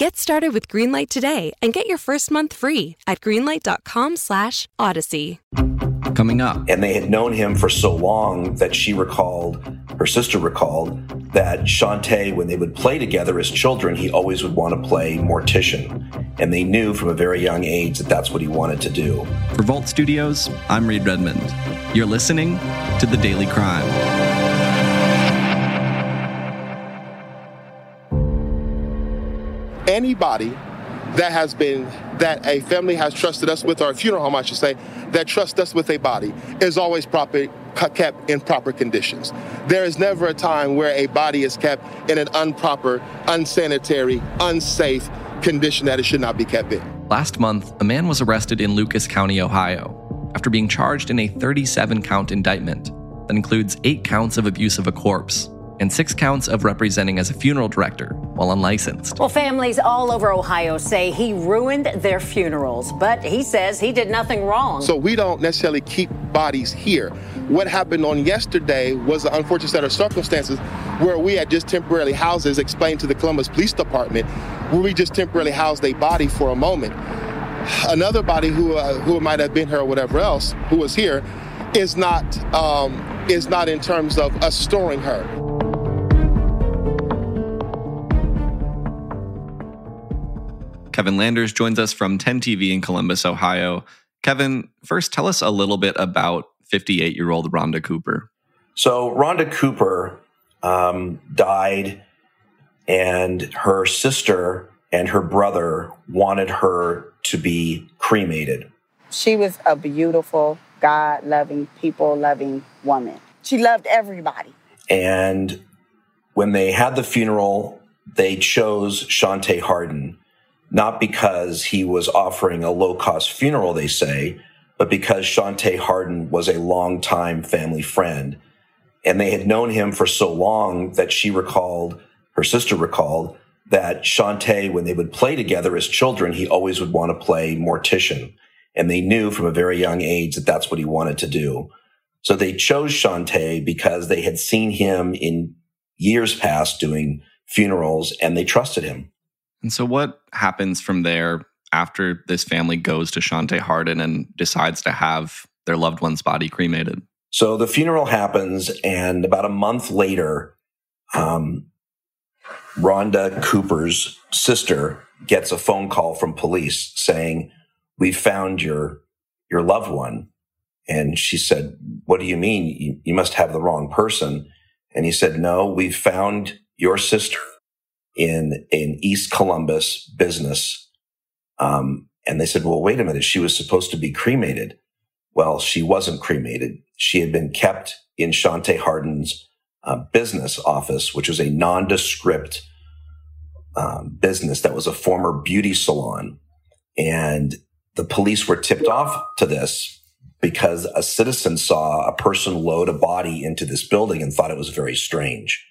Get started with Greenlight today and get your first month free at greenlight.com/odyssey. Coming up, and they had known him for so long that she recalled, her sister recalled, that Shawnté, when they would play together as children, he always would want to play mortician. And they knew from a very young age that that's what he wanted to do. For Vault Studios, I'm Reed Redmond. You're listening to The Daily Crime. Anybody that has been that a family has trusted us with, a funeral home, I should say, that trust us with a body is always proper, kept in proper conditions. There is never a time where a body is kept in an improper, unsanitary, unsafe condition that it should not be kept in. Last month, a man was arrested in Lucas County, Ohio, after being charged in a 37 count indictment that includes eight counts of abuse of a corpse and six counts of representing as a funeral director while unlicensed. Well, families all over Ohio say he ruined their funerals, but he says he did nothing wrong. So we don't necessarily keep bodies here. What happened on yesterday was an unfortunate set of circumstances where we had just temporarily housed, as explained to the Columbus Police Department, where we just temporarily housed a body for a moment. Another body who uh, who might have been here or whatever else, who was here, is not um, is not in terms of us storing her. Kevin Landers joins us from 10 TV in Columbus, Ohio. Kevin, first tell us a little bit about 58 year old Rhonda Cooper. So, Rhonda Cooper um, died, and her sister and her brother wanted her to be cremated. She was a beautiful, God loving, people loving woman. She loved everybody. And when they had the funeral, they chose Shawnté Hardin not because he was offering a low cost funeral, they say, but because Shawnté Hardin was a longtime family friend. And they had known him for so long that she recalled, her sister recalled, that Shawnté, when they would play together as children, he always would want to play mortician. And they knew from a very young age that that's what he wanted to do. So they chose Shawnté because they had seen him in years past doing funerals and they trusted him. And so, what happens from there after this family goes to Shawnté Hardin and decides to have their loved one's body cremated? So the funeral happens, and about a month later, um, Rhonda Cooper's sister gets a phone call from police saying, "We found your your loved one." And she said, "What do you mean? You, you must have the wrong person." And he said, "No, we found your sister in in East Columbus business. Um, and they said, well, wait a minute. She was supposed to be cremated. Well, she wasn't cremated. She had been kept in Shawnté Hardin's uh, business office, which was a nondescript um, business that was a former beauty salon. And the police were tipped off to this because a citizen saw a person load a body into this building and thought it was very strange.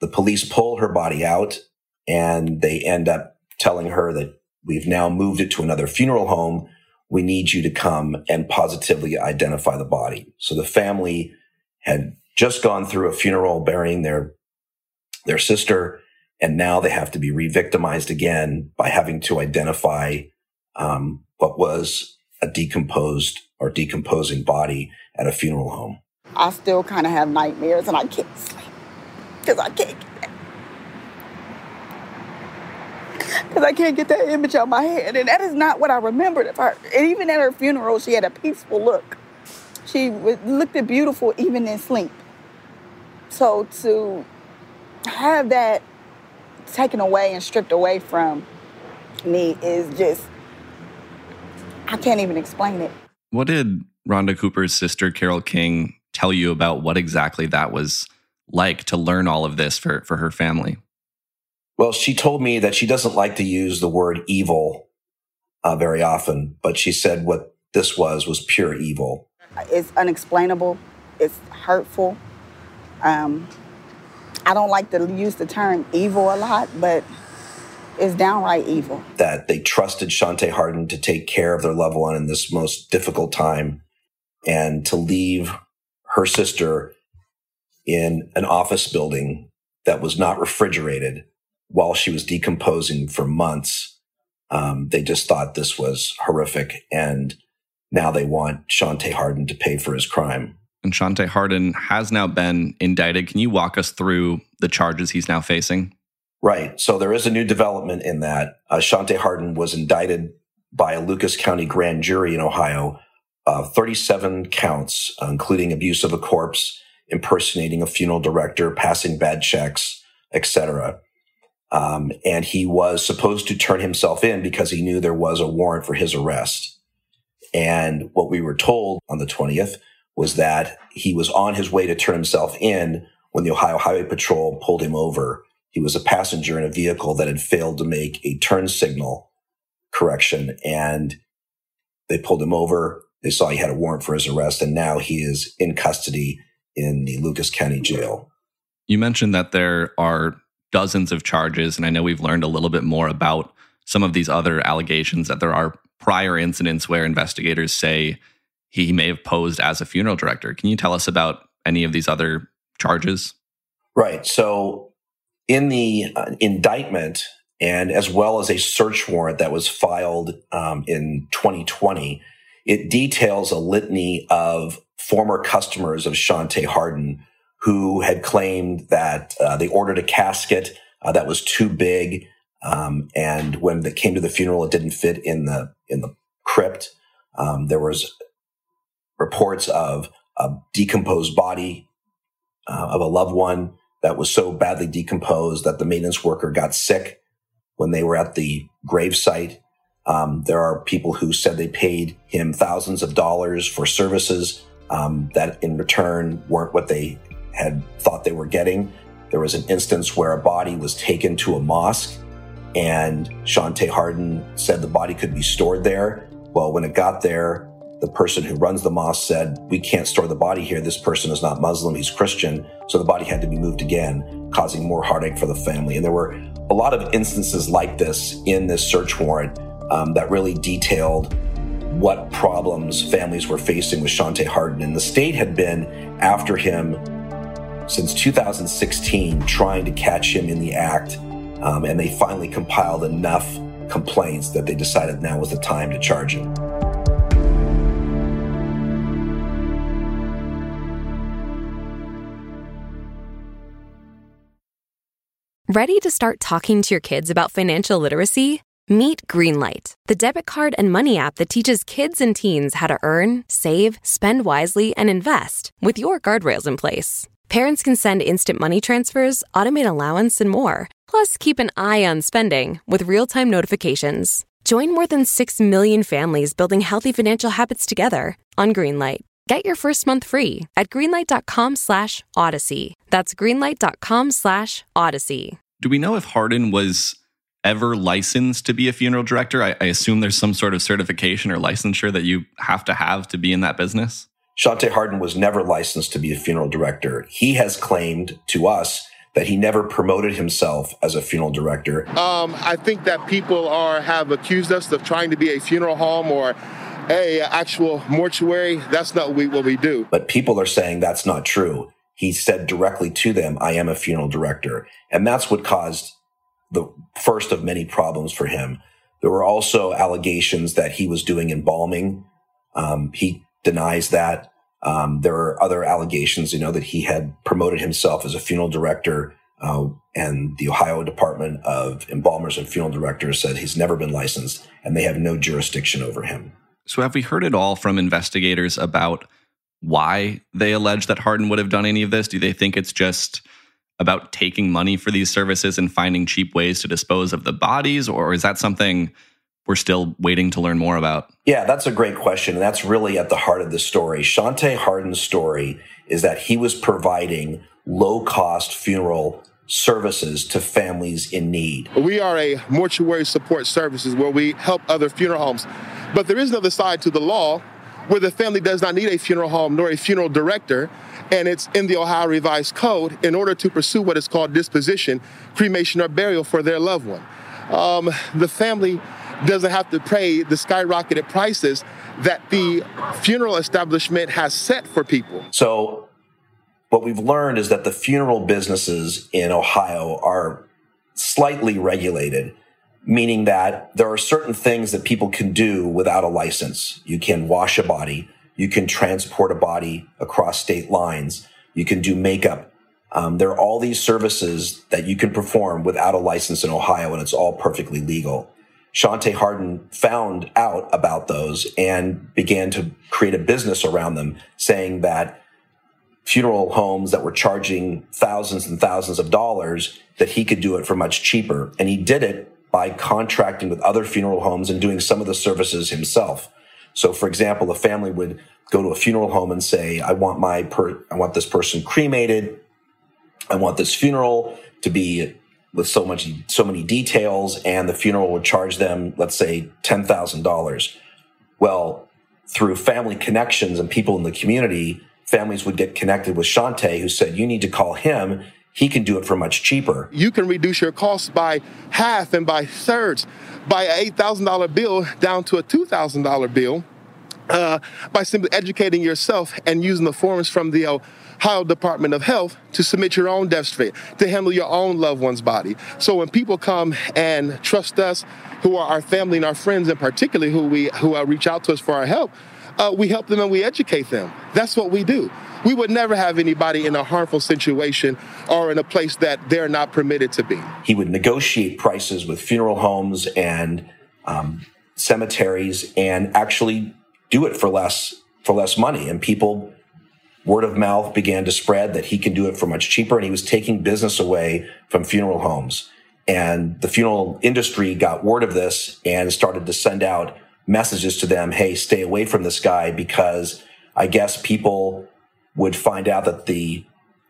The police pull her body out and they end up telling her that we've now moved it to another funeral home. We need you to come and positively identify the body. So the family had just gone through a funeral burying their, their sister. And now they have to be re-victimized again by having to identify, um, what was a decomposed or decomposing body at a funeral home. I still kind of have nightmares and I can't sleep because I can't get that. Because I can't get that image out of my head. And that is not what I remembered of her. And even at her funeral, she had a peaceful look. She looked beautiful even in sleep. So to have that taken away and stripped away from me is just, I can't even explain it. What did Rhonda Cooper's sister, Carol King, tell you about what exactly that was like to learn all of this for, for her family? Well, she told me that she doesn't like to use the word evil uh, very often, but she said what this was was pure evil. It's unexplainable. It's hurtful. Um, I don't like to use the term evil a lot, but it's downright evil. That they trusted Shawnté Hardin to take care of their loved one in this most difficult time and to leave her sister in an office building that was not refrigerated while she was decomposing for months. Um, they just thought this was horrific. And now they want Shawnté Hardin to pay for his crime. And Shawnté Hardin has now been indicted. Can you walk us through the charges he's now facing? Right. So there is a new development in that. Uh, Shawnté Hardin was indicted by a Lucas County grand jury in Ohio, uh, 37 counts, uh, including abuse of a corpse, impersonating a funeral director, passing bad checks, etc. Um, and he was supposed to turn himself in because he knew there was a warrant for his arrest. And what we were told on the 20th was that he was on his way to turn himself in when the Ohio Highway Patrol pulled him over. He was a passenger in a vehicle that had failed to make a turn signal correction and they pulled him over. They saw he had a warrant for his arrest and now he is in custody in the Lucas County Jail. You mentioned that there are dozens of charges, and I know we've learned a little bit more about some of these other allegations that there are prior incidents where investigators say he may have posed as a funeral director. Can you tell us about any of these other charges? Right. So, in the uh, indictment, and as well as a search warrant that was filed um, in 2020, it details a litany of former customers of Shawnté Hardin who had claimed that uh, they ordered a casket uh, that was too big, um, and when it came to the funeral, it didn't fit in the in the crypt. Um, there was reports of a decomposed body uh, of a loved one that was so badly decomposed that the maintenance worker got sick when they were at the grave site. Um, there are people who said they paid him thousands of dollars for services um, that in return weren't what they had thought they were getting. There was an instance where a body was taken to a mosque and Shawnté Hardin said the body could be stored there. Well, when it got there, the person who runs the mosque said, we can't store the body here. This person is not Muslim. He's Christian. So the body had to be moved again, causing more heartache for the family. And there were a lot of instances like this in this search warrant um, that really detailed what problems families were facing with Shawnté Hardin. And the state had been after him since 2016 trying to catch him in the act. Um, and they finally compiled enough complaints that they decided now was the time to charge him. Ready to start talking to your kids about financial literacy? Meet Greenlight, the debit card and money app that teaches kids and teens how to earn, save, spend wisely, and invest with your guardrails in place. Parents can send instant money transfers, automate allowance, and more. Plus, keep an eye on spending with real time notifications. Join more than 6 million families building healthy financial habits together on Greenlight. Get your first month free at greenlight.com slash odyssey. That's greenlight.com slash odyssey. Do we know if Hardin was ever licensed to be a funeral director? I, I assume there's some sort of certification or licensure that you have to have to be in that business. Shawnté Hardin was never licensed to be a funeral director. He has claimed to us that he never promoted himself as a funeral director. Um, I think that people are have accused us of trying to be a funeral home or a actual mortuary. That's not what we, what we do. But people are saying that's not true. He said directly to them, I am a funeral director. And that's what caused the first of many problems for him. There were also allegations that he was doing embalming. Um, he denies that. Um, there are other allegations, you know, that he had promoted himself as a funeral director, uh, and the Ohio Department of Embalmers and Funeral Directors said he's never been licensed, and they have no jurisdiction over him. So, have we heard at all from investigators about why they allege that Hardin would have done any of this? Do they think it's just about taking money for these services and finding cheap ways to dispose of the bodies, or is that something we're still waiting to learn more about? Yeah, that's a great question. And that's really at the heart of the story. Shawnté Hardin's story is that he was providing low cost funeral services to families in need. We are a mortuary support services where we help other funeral homes. But there is another side to the law where the family does not need a funeral home nor a funeral director. And it's in the Ohio Revised Code in order to pursue what is called disposition, cremation, or burial for their loved one. Um, the family doesn't have to pay the skyrocketed prices that the funeral establishment has set for people. So, what we've learned is that the funeral businesses in Ohio are slightly regulated, meaning that there are certain things that people can do without a license. You can wash a body, you can transport a body across state lines, you can do makeup. Um, there are all these services that you can perform without a license in Ohio, and it's all perfectly legal. Shawnté Hardin found out about those and began to create a business around them, saying that funeral homes that were charging thousands and thousands of dollars, that he could do it for much cheaper. And he did it by contracting with other funeral homes and doing some of the services himself. So, for example, a family would go to a funeral home and say, I want my per- I want this person cremated. I want this funeral to be with so much so many details and the funeral would charge them let's say $10,000 well through family connections and people in the community families would get connected with Shawnté who said you need to call him. He can do it for much cheaper. You can reduce your costs by half and by thirds by an $8,000 bill down to a $2,000 bill uh, by simply educating yourself and using the forms from the Ohio Department of Health to submit your own death certificate, to handle your own loved one's body. So when people come and trust us, who are our family and our friends, and particularly who we who uh, reach out to us for our help, uh, we help them and we educate them. That's what we do. We would never have anybody in a harmful situation or in a place that they're not permitted to be. He would negotiate prices with funeral homes and um, cemeteries and actually do it for less for less money. And people word of mouth began to spread that he can do it for much cheaper and he was taking business away from funeral homes. And the funeral industry got word of this and started to send out messages to them. Hey, stay away from this guy because I guess people would find out that the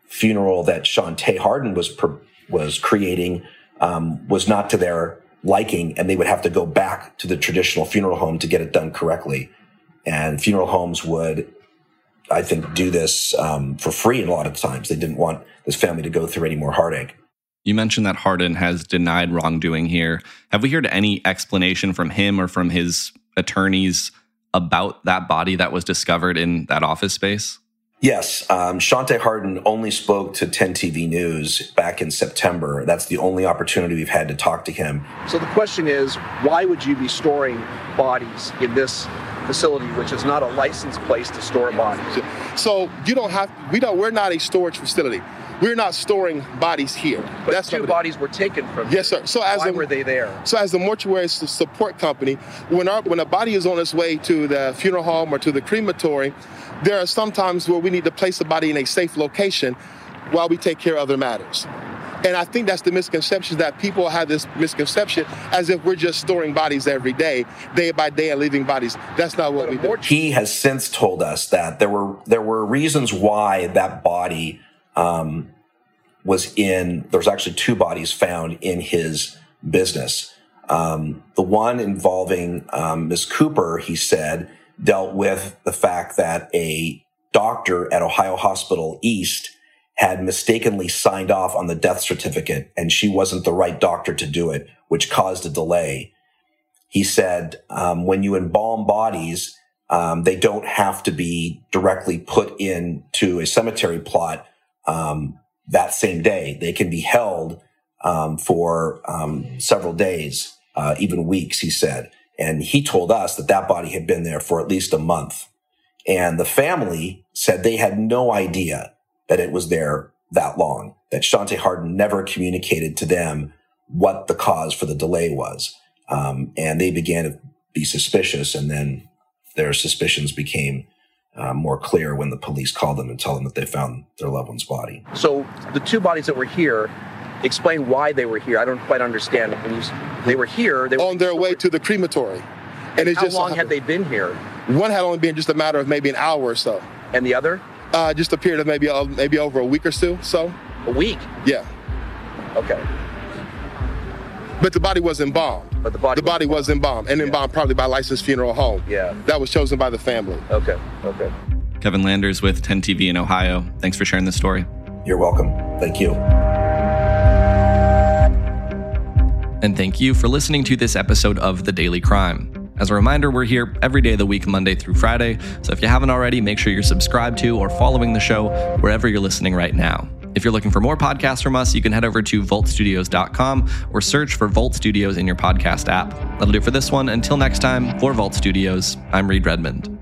funeral that Shawnté Hardin was, was creating, um, was not to their liking and they would have to go back to the traditional funeral home to get it done correctly. And funeral homes would I think, do this um, for free. And a lot of times they didn't want this family to go through any more heartache. You mentioned that Hardin has denied wrongdoing here. Have we heard any explanation from him or from his attorneys about that body that was discovered in that office space? Yes. Um, Shawnté Hardin only spoke to 10 TV News back in September. That's the only opportunity we've had to talk to him. So the question is why would you be storing bodies in this facility, which is not a licensed place to store bodies. So you don't have, we don't, we're not a storage facility. We're not storing bodies here. But That's two bodies were taken from. Yes, sir. So as why a, were they there? So as the mortuary support company, when our when a body is on its way to the funeral home or to the crematory, there are some times where we need to place a body in a safe location while we take care of other matters. And I think that's the misconception that people have this misconception as if we're just storing bodies every day, day by day, and leaving bodies. That's not what we do. He has since told us that there were there were reasons why that body um, was in. There was actually two bodies found in his business. Um, the one involving um, Cooper, he said, dealt with the fact that a doctor at Ohio Hospital East had mistakenly signed off on the death certificate and she wasn't the right doctor to do it, which caused a delay. He said, um, when you embalm bodies, um, they don't have to be directly put into a cemetery plot um, that same day. They can be held um, for um, several days, uh, even weeks, he said. And he told us that that body had been there for at least a month. And the family said they had no idea that it was there that long, that Shawnté Hardin never communicated to them what the cause for the delay was. Um, and they began to be suspicious, and then their suspicions became uh, more clear when the police called them and told them that they found their loved one's body. So the two bodies that were here, explain why they were here. I don't quite understand. When you, they were here, they were on their way to the crematory. And, and how just long had they been here? One had only been just a matter of maybe an hour or so. And the other? Uh, just a period of maybe uh, maybe over a week or so. So a week. Yeah. Okay. But the body was embalmed. But the body the body was embalmed and Yeah. embalmed probably by licensed funeral home. Yeah. That was chosen by the family. Okay. Okay. Kevin Landers with 10 TV in Ohio. Thanks for sharing this story. You're welcome. Thank you. And thank you for listening to this episode of The Daily Crime. As a reminder, we're here every day of the week, Monday through Friday. So if you haven't already, make sure you're subscribed to or following the show wherever you're listening right now. If you're looking for more podcasts from us, you can head over to vaultstudios.com or search for Vault Studios in your podcast app. That'll do it for this one. Until next time, for Vault Studios, I'm Reed Redmond.